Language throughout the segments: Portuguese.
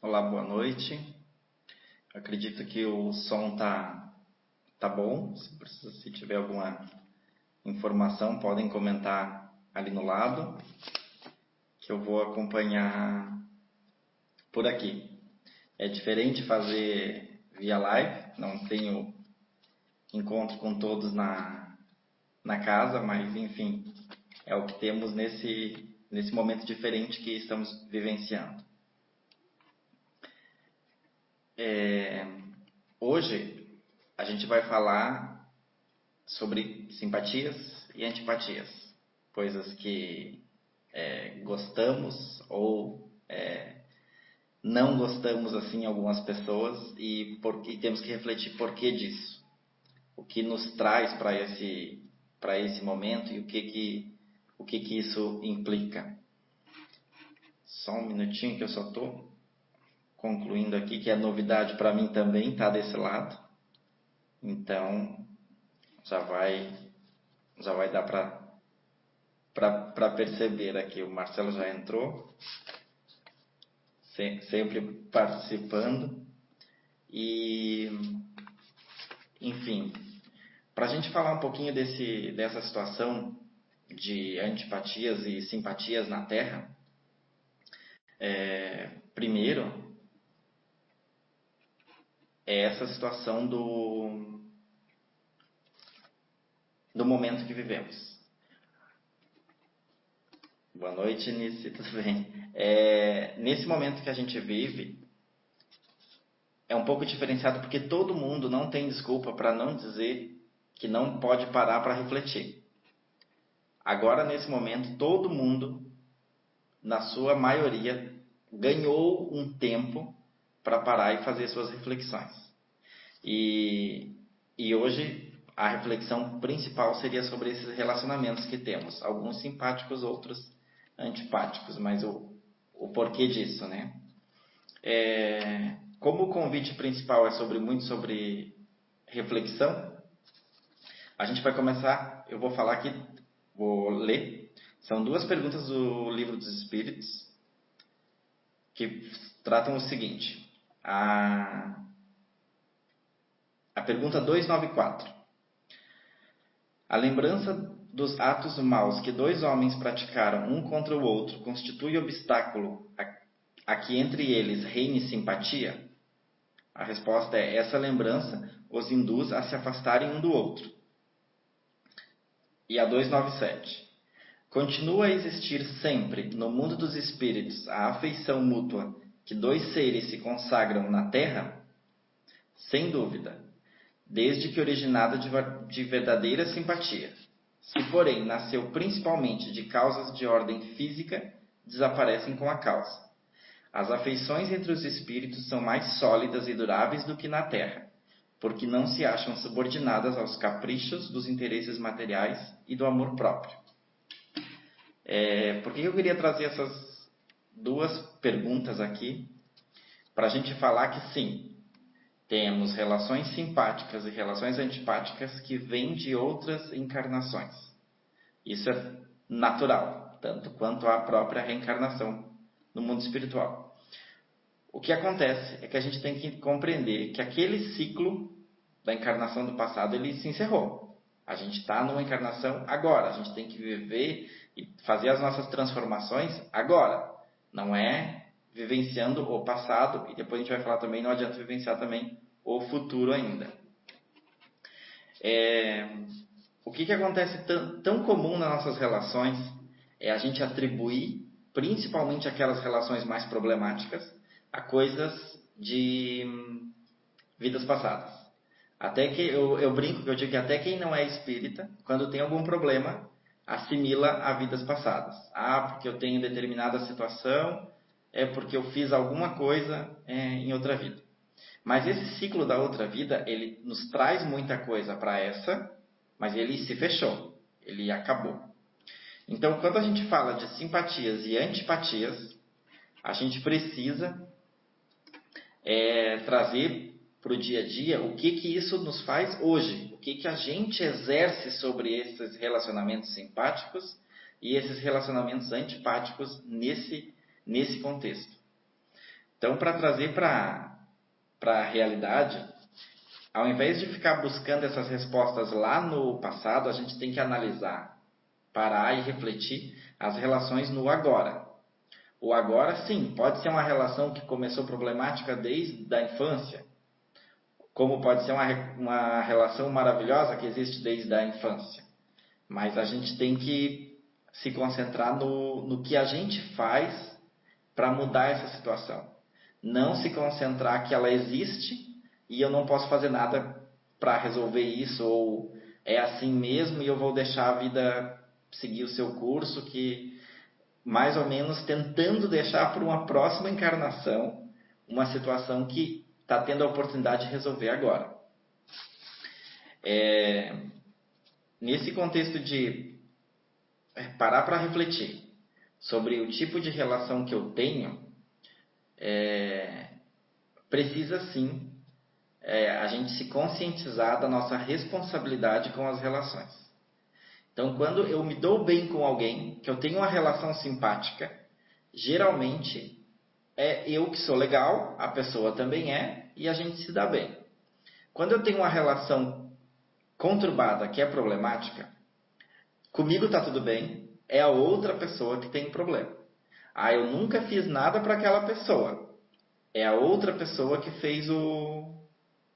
Olá, boa noite. Acredito que o som tá tá bom. Se, se tiver alguma informação, podem comentar ali no lado, que eu vou acompanhar por aqui. É diferente fazer via live, não tenho encontro com todos na, na casa, mas enfim, é o que temos nesse, nesse momento diferente que estamos vivenciando. É, hoje a gente vai falar sobre simpatias e antipatias, coisas que é, gostamos ou é, não gostamos assim algumas pessoas e, por, e temos que refletir por que disso, o que nos traz para esse para esse momento e o que que o que que isso implica. Só um minutinho que eu só estou concluindo aqui que a novidade para mim também está desse lado. Então já vai já vai dar para para perceber aqui. O Marcelo já entrou, sempre participando. E, enfim, para a gente falar um pouquinho desse, dessa situação de antipatias e simpatias na Terra, é, primeiro é essa situação do, do momento que vivemos. Boa noite, Nice, tudo bem? É, nesse momento que a gente vive, é um pouco diferenciado porque todo mundo não tem desculpa para não dizer que não pode parar para refletir. Agora, nesse momento, todo mundo, na sua maioria, ganhou um tempo para parar e fazer suas reflexões. E, e hoje a reflexão principal seria sobre esses relacionamentos que temos, alguns simpáticos, outros antipáticos, mas o, o porquê disso, né? É, como o convite principal é sobre muito sobre reflexão, a gente vai começar, eu vou falar aqui, vou ler. São duas perguntas do Livro dos Espíritos que tratam o seguinte: a, a pergunta 294. A lembrança dos atos maus que dois homens praticaram um contra o outro constitui obstáculo a, a que entre eles reine simpatia? A resposta é: essa lembrança os induz a se afastarem um do outro. E a 297. Continua a existir sempre, no mundo dos espíritos, a afeição mútua que dois seres se consagram na Terra? Sem dúvida, desde que originada de verdadeira simpatia. Se, porém, nasceu principalmente de causas de ordem física, desaparecem com a causa. As afeições entre os espíritos são mais sólidas e duráveis do que na Terra, porque não se acham subordinadas aos caprichos dos interesses materiais e do amor próprio. É, por que eu queria trazer essas duas perguntas aqui para a gente falar que sim, temos relações simpáticas e relações antipáticas que vêm de outras encarnações. Isso é natural, tanto quanto a própria reencarnação no mundo espiritual. O que acontece é que a gente tem que compreender que aquele ciclo da encarnação do passado ele se encerrou. A gente está numa encarnação agora, a gente tem que viver e fazer as nossas transformações agora. Não é vivenciando o passado, e depois a gente vai falar também, não adianta vivenciar também o futuro ainda. É, o que, que acontece tão, tão comum nas nossas relações é a gente atribuir, principalmente aquelas relações mais problemáticas, a coisas de hum, vidas passadas. Até que eu, eu brinco que eu digo que até quem não é espírita, quando tem algum problema, assimila a vidas passadas. Ah, porque eu tenho determinada situação, é porque eu fiz alguma coisa é, em outra vida. Mas esse ciclo da outra vida, ele nos traz muita coisa para essa, mas ele se fechou, ele acabou. Então, quando a gente fala de simpatias e antipatias, a gente precisa é, trazer para o dia a dia o que, que isso nos faz hoje, o que, que a gente exerce sobre esses relacionamentos simpáticos e esses relacionamentos antipáticos nesse, nesse contexto. Então, para trazer para a realidade, ao invés de ficar buscando essas respostas lá no passado, a gente tem que analisar, parar e refletir as relações no agora. O agora, sim, pode ser uma relação que começou problemática desde a infância, como pode ser uma, uma relação maravilhosa que existe desde a infância. Mas a gente tem que se concentrar no, no que a gente faz para mudar essa situação. Não se concentrar que ela existe e eu não posso fazer nada para resolver isso, ou é assim mesmo e eu vou deixar a vida seguir o seu curso, que mais ou menos tentando deixar para uma próxima encarnação uma situação que está tendo a oportunidade de resolver agora. É, nesse contexto de parar para refletir sobre o tipo de relação que eu tenho, é, precisa sim é, a gente se conscientizar da nossa responsabilidade com as relações. Então, quando eu me dou bem com alguém, que eu tenho uma relação simpática, geralmente é eu que sou legal, a pessoa também é, e a gente se dá bem. Quando eu tenho uma relação conturbada, que é problemática, comigo está tudo bem, é a outra pessoa que tem problema. Ah, eu nunca fiz nada para aquela pessoa. É a outra pessoa que fez o,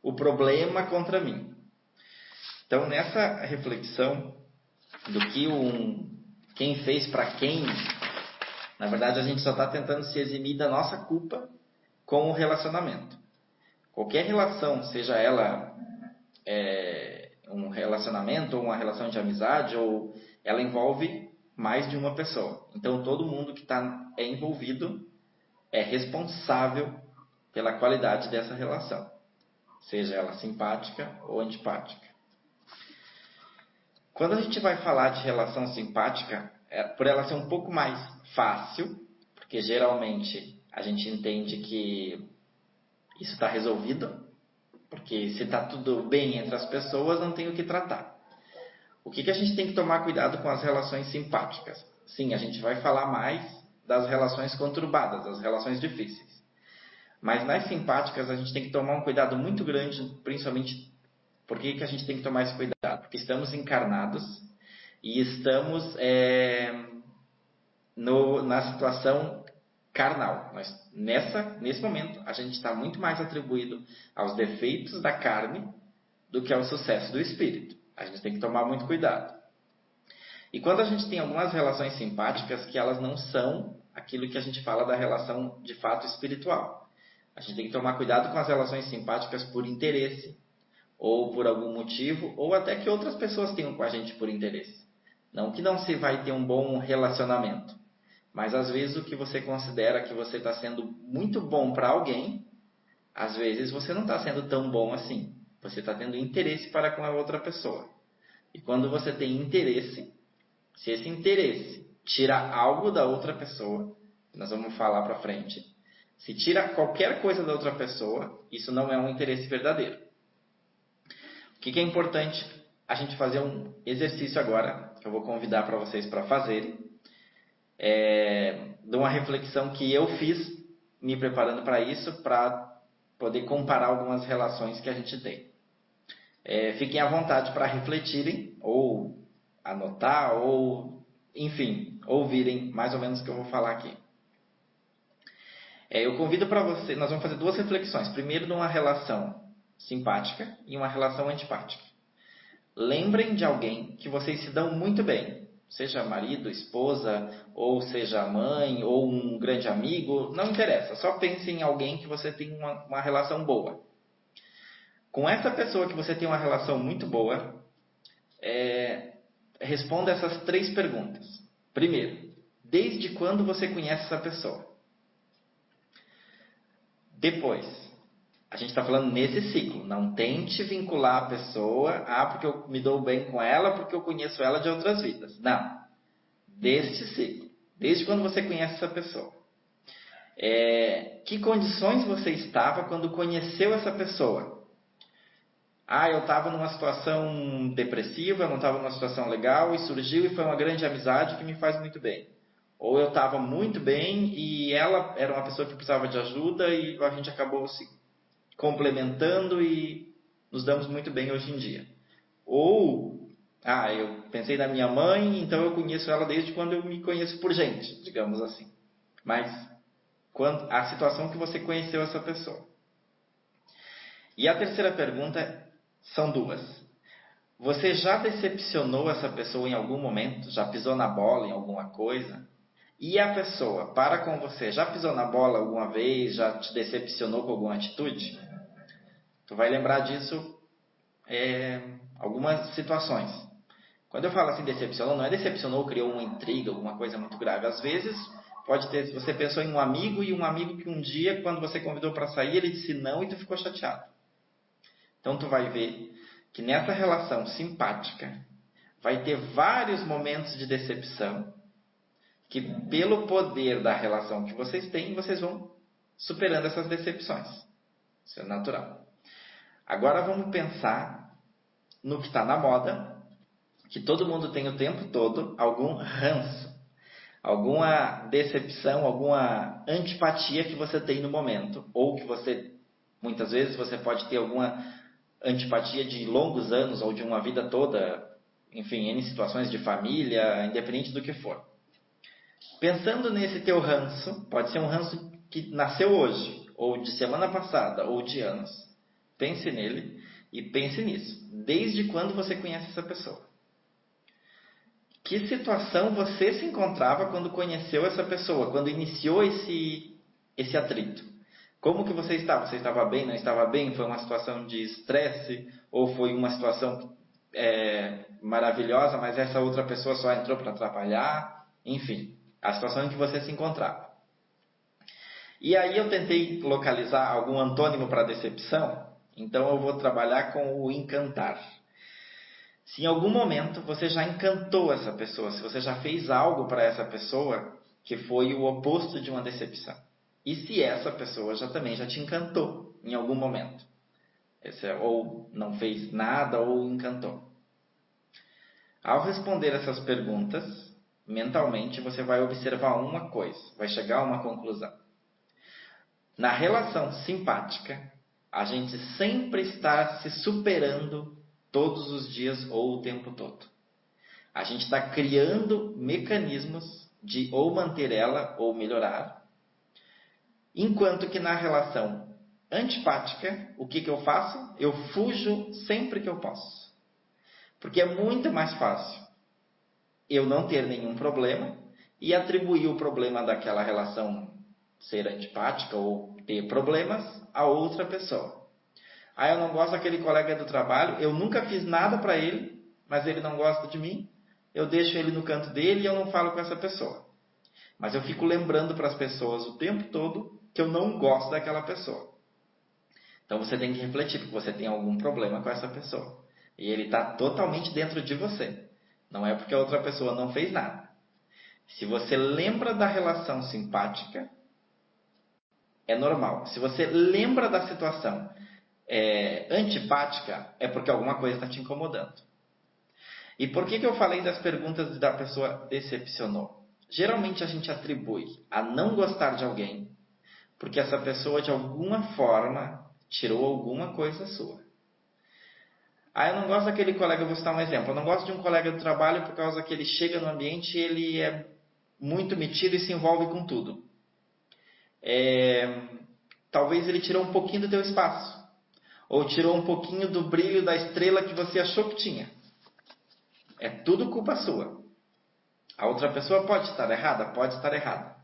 o problema contra mim. Então, nessa reflexão do que um, quem fez para quem, na verdade a gente só está tentando se eximir da nossa culpa com o relacionamento. Qualquer relação, seja ela é, um relacionamento ou uma relação de amizade, ou ela envolve mais de uma pessoa. Então todo mundo que está é envolvido é responsável pela qualidade dessa relação seja ela simpática ou antipática. Quando a gente vai falar de relação simpática, é, por ela ser um pouco mais fácil, porque geralmente a gente entende que isso está resolvido, porque se está tudo bem entre as pessoas, não tem o que tratar. O que, que a gente tem que tomar cuidado com as relações simpáticas? Sim, a gente vai falar mais das relações conturbadas, das relações difíceis. Mas nas simpáticas a gente tem que tomar um cuidado muito grande, principalmente por que, que a gente tem que tomar esse cuidado? Porque estamos encarnados e estamos é, no, na situação carnal. Nós, nessa, nesse momento, a gente está muito mais atribuído aos defeitos da carne do que ao sucesso do espírito. A gente tem que tomar muito cuidado. E quando a gente tem algumas relações simpáticas que elas não são aquilo que a gente fala da relação de fato espiritual. A gente tem que tomar cuidado com as relações simpáticas por interesse, ou por algum motivo, ou até que outras pessoas tenham com a gente por interesse. Não que não se vai ter um bom relacionamento, mas às vezes o que você considera que você está sendo muito bom para alguém, às vezes você não está sendo tão bom assim. Você está tendo interesse para com a outra pessoa. E quando você tem interesse, se esse interesse tira algo da outra pessoa, nós vamos falar para frente, se tira qualquer coisa da outra pessoa, isso não é um interesse verdadeiro. O que, que é importante a gente fazer um exercício agora, que eu vou convidar para vocês para fazerem, é, de uma reflexão que eu fiz me preparando para isso, para poder comparar algumas relações que a gente tem. É, fiquem à vontade para refletirem, ou anotar, ou, enfim, ouvirem mais ou menos o que eu vou falar aqui. É, eu convido para você, nós vamos fazer duas reflexões. Primeiro, de uma relação simpática e uma relação antipática. Lembrem de alguém que vocês se dão muito bem, seja marido, esposa, ou seja mãe, ou um grande amigo, não interessa. Só pense em alguém que você tem uma, uma relação boa. Com essa pessoa que você tem uma relação muito boa, é, responda essas três perguntas. Primeiro, desde quando você conhece essa pessoa? Depois, a gente está falando nesse ciclo. Não tente vincular a pessoa, ah, porque eu me dou bem com ela, porque eu conheço ela de outras vidas. Não. Deste ciclo. Desde quando você conhece essa pessoa. É, que condições você estava quando conheceu essa pessoa? Ah, eu estava numa situação depressiva, não estava numa situação legal e surgiu e foi uma grande amizade que me faz muito bem. Ou eu estava muito bem e ela era uma pessoa que precisava de ajuda e a gente acabou se complementando e nos damos muito bem hoje em dia. Ou, ah, eu pensei na minha mãe, então eu conheço ela desde quando eu me conheço por gente, digamos assim. Mas quando, a situação que você conheceu essa pessoa. E a terceira pergunta são duas. Você já decepcionou essa pessoa em algum momento? Já pisou na bola em alguma coisa? E a pessoa, para com você, já pisou na bola alguma vez? Já te decepcionou com alguma atitude? Tu vai lembrar disso é, algumas situações. Quando eu falo assim decepcionou, não é decepcionou, criou uma intriga, alguma coisa muito grave. Às vezes pode ter, você pensou em um amigo e um amigo que um dia, quando você convidou para sair, ele disse não e tu ficou chateado. Então tu vai ver que nessa relação simpática vai ter vários momentos de decepção que pelo poder da relação que vocês têm, vocês vão superando essas decepções. Isso é natural. Agora vamos pensar no que está na moda, que todo mundo tem o tempo todo algum ranço, alguma decepção, alguma antipatia que você tem no momento, ou que você muitas vezes você pode ter alguma antipatia de longos anos ou de uma vida toda, enfim, em situações de família, independente do que for. Pensando nesse teu ranço, pode ser um ranço que nasceu hoje, ou de semana passada, ou de anos. Pense nele e pense nisso. Desde quando você conhece essa pessoa? Que situação você se encontrava quando conheceu essa pessoa, quando iniciou esse, esse atrito? Como que você estava? Você estava bem, não estava bem? Foi uma situação de estresse? Ou foi uma situação é, maravilhosa, mas essa outra pessoa só entrou para atrapalhar? Enfim, a situação em que você se encontrava. E aí eu tentei localizar algum antônimo para decepção, então eu vou trabalhar com o encantar. Se em algum momento você já encantou essa pessoa, se você já fez algo para essa pessoa que foi o oposto de uma decepção. E se essa pessoa já também já te encantou em algum momento. Esse, é, ou não fez nada ou encantou. Ao responder essas perguntas, mentalmente você vai observar uma coisa, vai chegar a uma conclusão. Na relação simpática, a gente sempre está se superando todos os dias ou o tempo todo. A gente está criando mecanismos de ou manter ela ou melhorar, Enquanto que na relação antipática, o que, que eu faço? Eu fujo sempre que eu posso. Porque é muito mais fácil eu não ter nenhum problema e atribuir o problema daquela relação ser antipática ou ter problemas a outra pessoa. Ah, eu não gosto daquele colega do trabalho, eu nunca fiz nada para ele, mas ele não gosta de mim, eu deixo ele no canto dele e eu não falo com essa pessoa. Mas eu fico lembrando para as pessoas o tempo todo que eu não gosto daquela pessoa. Então você tem que refletir, porque você tem algum problema com essa pessoa. E ele está totalmente dentro de você. Não é porque a outra pessoa não fez nada. Se você lembra da relação simpática, é normal. Se você lembra da situação é, antipática, é porque alguma coisa está te incomodando. E por que, que eu falei das perguntas da pessoa decepcionou? Geralmente a gente atribui a não gostar de alguém porque essa pessoa de alguma forma tirou alguma coisa sua. Ah, eu não gosto daquele colega, vou citar um exemplo. Eu não gosto de um colega do trabalho por causa que ele chega no ambiente e ele é muito metido e se envolve com tudo. É, talvez ele tirou um pouquinho do teu espaço. Ou tirou um pouquinho do brilho da estrela que você achou que tinha. É tudo culpa sua. A outra pessoa pode estar errada? Pode estar errada.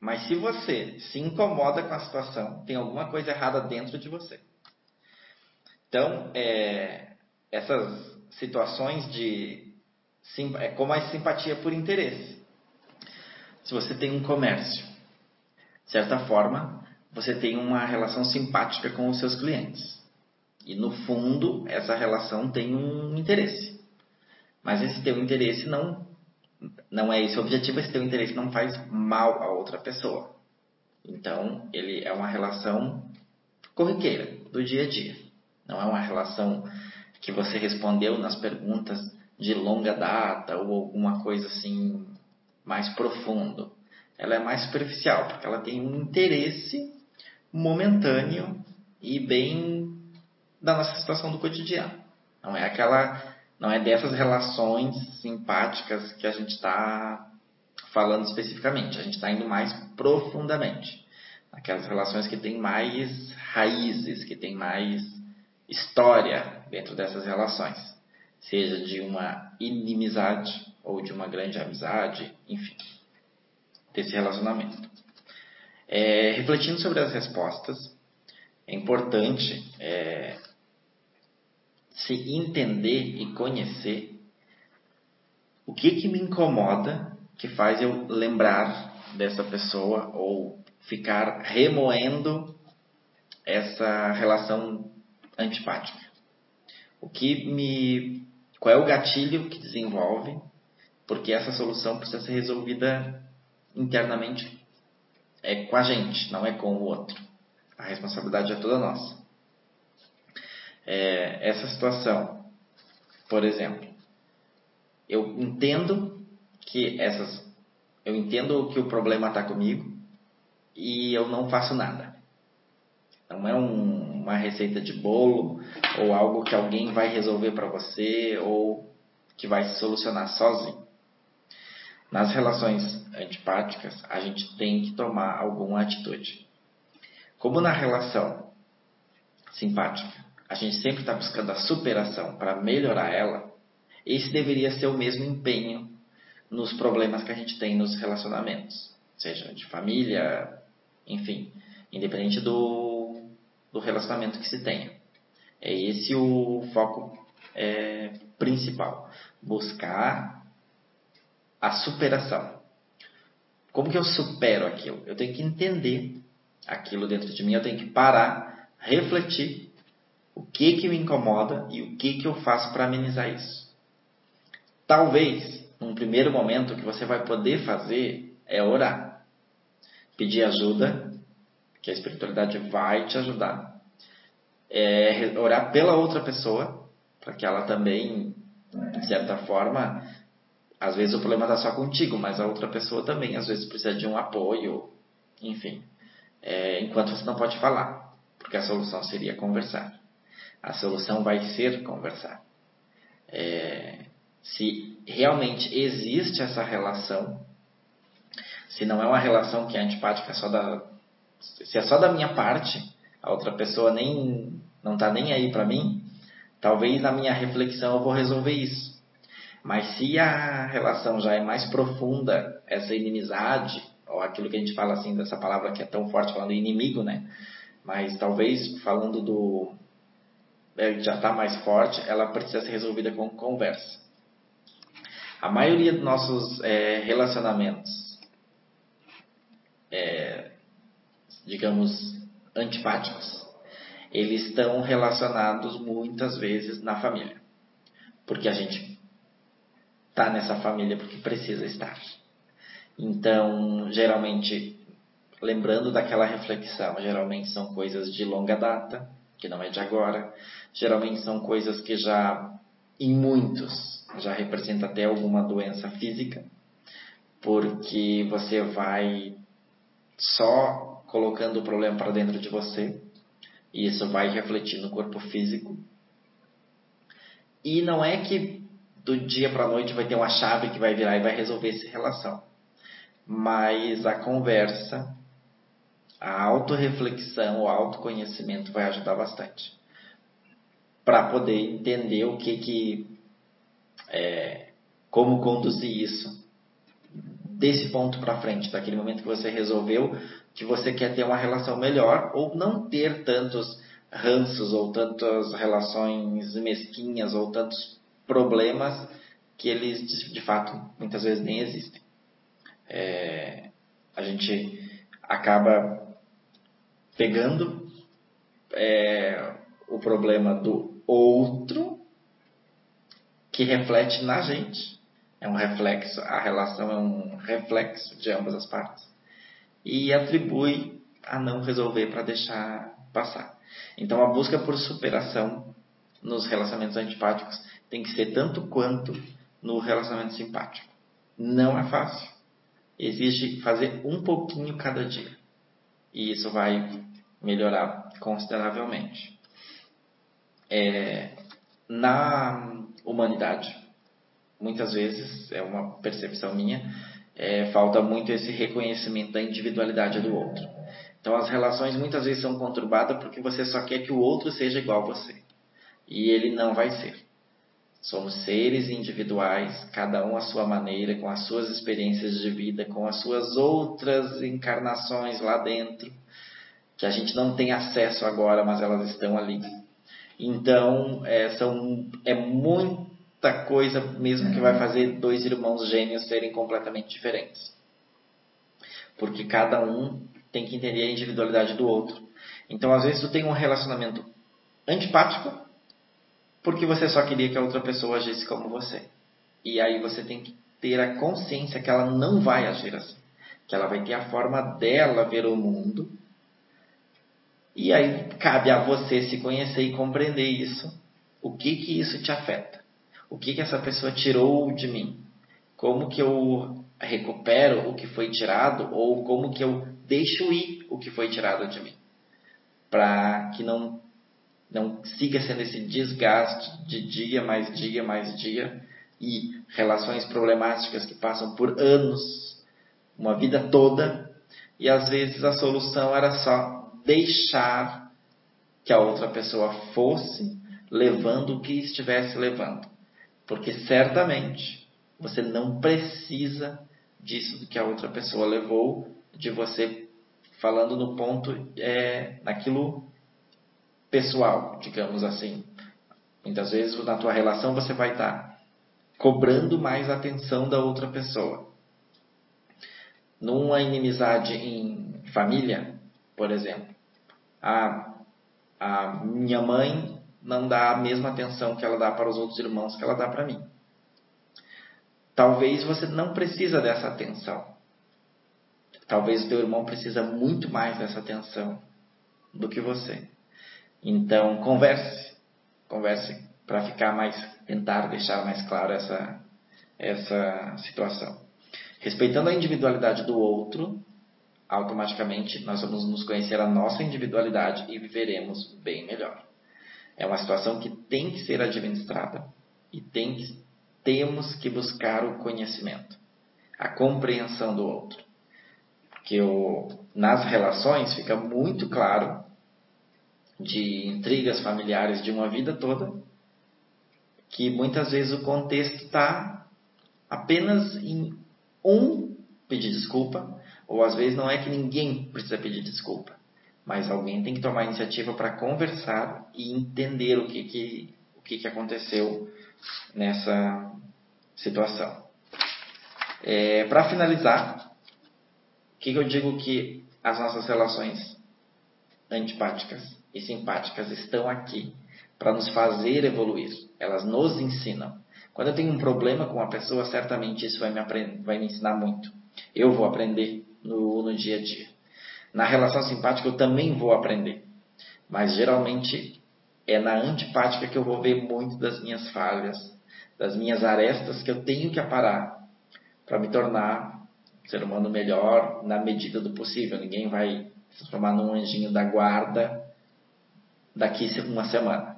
Mas se você se incomoda com a situação, tem alguma coisa errada dentro de você. Então, é, essas situações de. É como a simpatia por interesse. Se você tem um comércio, de certa forma, você tem uma relação simpática com os seus clientes. E no fundo, essa relação tem um interesse. Mas esse teu interesse não não é esse o objetivo, esse teu interesse não faz mal a outra pessoa. Então, ele é uma relação corriqueira, do dia a dia. Não é uma relação que você respondeu nas perguntas de longa data ou alguma coisa assim mais profundo. Ela é mais superficial, porque ela tem um interesse momentâneo e bem da nossa situação do cotidiano. Não é aquela, não é dessas relações simpáticas que a gente está falando especificamente. A gente está indo mais profundamente. Aquelas relações que têm mais raízes, que têm mais história dentro dessas relações. Seja de uma inimizade ou de uma grande amizade, enfim, desse relacionamento. É, refletindo sobre as respostas, é importante é, se entender e conhecer o que, que me incomoda que faz eu lembrar dessa pessoa ou ficar remoendo essa relação antipática. O que me qual é o gatilho que desenvolve? Porque essa solução precisa ser resolvida internamente é com a gente, não é com o outro. A responsabilidade é toda nossa. É, essa situação, por exemplo, eu entendo que essas, eu entendo que o problema está comigo e eu não faço nada. Não é um, uma receita de bolo ou algo que alguém vai resolver para você ou que vai se solucionar sozinho. Nas relações antipáticas, a gente tem que tomar alguma atitude. Como na relação simpática, a gente sempre está buscando a superação para melhorar ela, esse deveria ser o mesmo empenho nos problemas que a gente tem nos relacionamentos, seja de família, enfim, independente do, do relacionamento que se tenha. É esse o foco é, principal. Buscar a superação. Como que eu supero aquilo? Eu tenho que entender aquilo dentro de mim, eu tenho que parar, refletir o que que me incomoda e o que que eu faço para amenizar isso. Talvez, num primeiro momento, o que você vai poder fazer é orar. Pedir ajuda, que a espiritualidade vai te ajudar. É orar pela outra pessoa, para que ela também, de certa forma, às vezes o problema está só contigo, mas a outra pessoa também às vezes precisa de um apoio, enfim. É, enquanto você não pode falar, porque a solução seria conversar. A solução vai ser conversar. É, se realmente existe essa relação, se não é uma relação que é antipática só da, se é só da minha parte, a outra pessoa nem não está nem aí para mim, talvez na minha reflexão eu vou resolver isso. Mas se a relação já é mais profunda, essa inimizade, ou aquilo que a gente fala assim, dessa palavra que é tão forte, falando inimigo, né? Mas talvez falando do. É, já está mais forte, ela precisa ser resolvida com conversa. A maioria dos nossos é, relacionamentos, é, digamos, antipáticos, eles estão relacionados muitas vezes na família. Porque a gente está nessa família porque precisa estar. Então, geralmente, lembrando daquela reflexão, geralmente são coisas de longa data, que não é de agora, geralmente são coisas que já, em muitos, já representa até alguma doença física, porque você vai só colocando o problema para dentro de você, e isso vai refletir no corpo físico. E não é que do dia para a noite vai ter uma chave que vai virar e vai resolver essa relação. Mas a conversa, a autorreflexão, o autoconhecimento vai ajudar bastante. Para poder entender o que que. É, como conduzir isso desse ponto para frente, daquele momento que você resolveu que você quer ter uma relação melhor ou não ter tantos ranços ou tantas relações mesquinhas ou tantos problemas que eles de fato muitas vezes nem existem. É, a gente acaba pegando é, o problema do outro que reflete na gente. É um reflexo, a relação é um reflexo de ambas as partes. E atribui a não resolver para deixar passar. Então a busca por superação nos relacionamentos antipáticos tem que ser tanto quanto no relacionamento simpático. Não é fácil. exige fazer um pouquinho cada dia. E isso vai melhorar consideravelmente. É, na humanidade, muitas vezes, é uma percepção minha, é, falta muito esse reconhecimento da individualidade do outro. Então as relações muitas vezes são conturbadas porque você só quer que o outro seja igual a você. E ele não vai ser. Somos seres individuais, cada um à sua maneira, com as suas experiências de vida, com as suas outras encarnações lá dentro, que a gente não tem acesso agora, mas elas estão ali. Então, é, são, é muita coisa mesmo que vai fazer dois irmãos gêmeos serem completamente diferentes. Porque cada um tem que entender a individualidade do outro. Então, às vezes, tu tem um relacionamento antipático porque você só queria que a outra pessoa agisse como você. E aí você tem que ter a consciência que ela não vai agir assim, que ela vai ter a forma dela ver o mundo. E aí cabe a você se conhecer e compreender isso. O que que isso te afeta? O que que essa pessoa tirou de mim? Como que eu recupero o que foi tirado ou como que eu deixo ir o que foi tirado de mim? Para que não não siga sendo esse desgaste de dia mais dia mais dia e relações problemáticas que passam por anos, uma vida toda, e às vezes a solução era só deixar que a outra pessoa fosse levando o que estivesse levando. Porque certamente você não precisa disso que a outra pessoa levou, de você falando no ponto, é, naquilo pessoal, digamos assim. Muitas vezes na tua relação você vai estar cobrando mais atenção da outra pessoa. Numa inimizade em família, por exemplo, a, a minha mãe não dá a mesma atenção que ela dá para os outros irmãos que ela dá para mim. Talvez você não precisa dessa atenção. Talvez o teu irmão precisa muito mais dessa atenção do que você. Então, converse, converse para ficar mais, tentar deixar mais claro essa, essa situação. Respeitando a individualidade do outro, automaticamente nós vamos nos conhecer a nossa individualidade e viveremos bem melhor. É uma situação que tem que ser administrada e tem que, temos que buscar o conhecimento, a compreensão do outro. Porque o, nas relações fica muito claro de intrigas familiares de uma vida toda, que muitas vezes o contexto está apenas em um pedir desculpa, ou às vezes não é que ninguém precisa pedir desculpa, mas alguém tem que tomar iniciativa para conversar e entender o que, que, o que, que aconteceu nessa situação. É, para finalizar, o que, que eu digo que as nossas relações antipáticas e simpáticas estão aqui para nos fazer evoluir. Elas nos ensinam. Quando eu tenho um problema com uma pessoa, certamente isso vai me, vai me ensinar muito. Eu vou aprender no, no dia a dia. Na relação simpática, eu também vou aprender. Mas geralmente é na antipática que eu vou ver muito das minhas falhas, das minhas arestas que eu tenho que aparar para me tornar um ser humano melhor na medida do possível. Ninguém vai se transformar num anjinho da guarda daqui uma semana.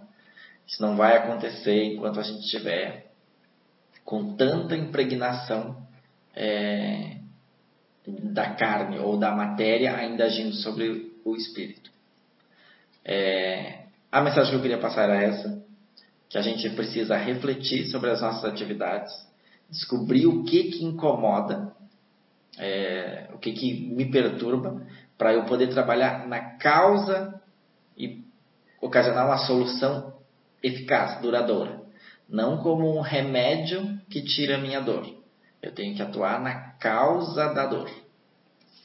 Isso não vai acontecer enquanto a gente estiver com tanta impregnação é, da carne ou da matéria ainda agindo sobre o espírito. É, a mensagem que eu queria passar era essa, que a gente precisa refletir sobre as nossas atividades, descobrir o que que incomoda, é, o que que me perturba, para eu poder trabalhar na causa e ocasionar uma solução eficaz, duradoura. Não como um remédio que tira a minha dor. Eu tenho que atuar na causa da dor.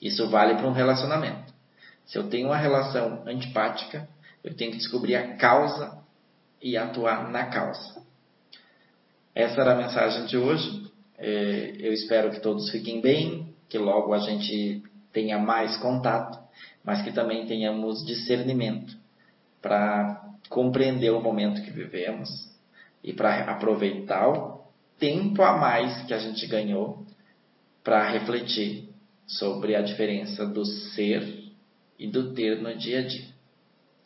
Isso vale para um relacionamento. Se eu tenho uma relação antipática, eu tenho que descobrir a causa e atuar na causa. Essa era a mensagem de hoje. É, eu espero que todos fiquem bem, que logo a gente tenha mais contato, mas que também tenhamos discernimento para compreender o momento que vivemos e para aproveitar o tempo a mais que a gente ganhou para refletir sobre a diferença do ser e do ter no dia a dia.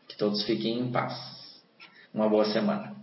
Que todos fiquem em paz. Uma boa semana.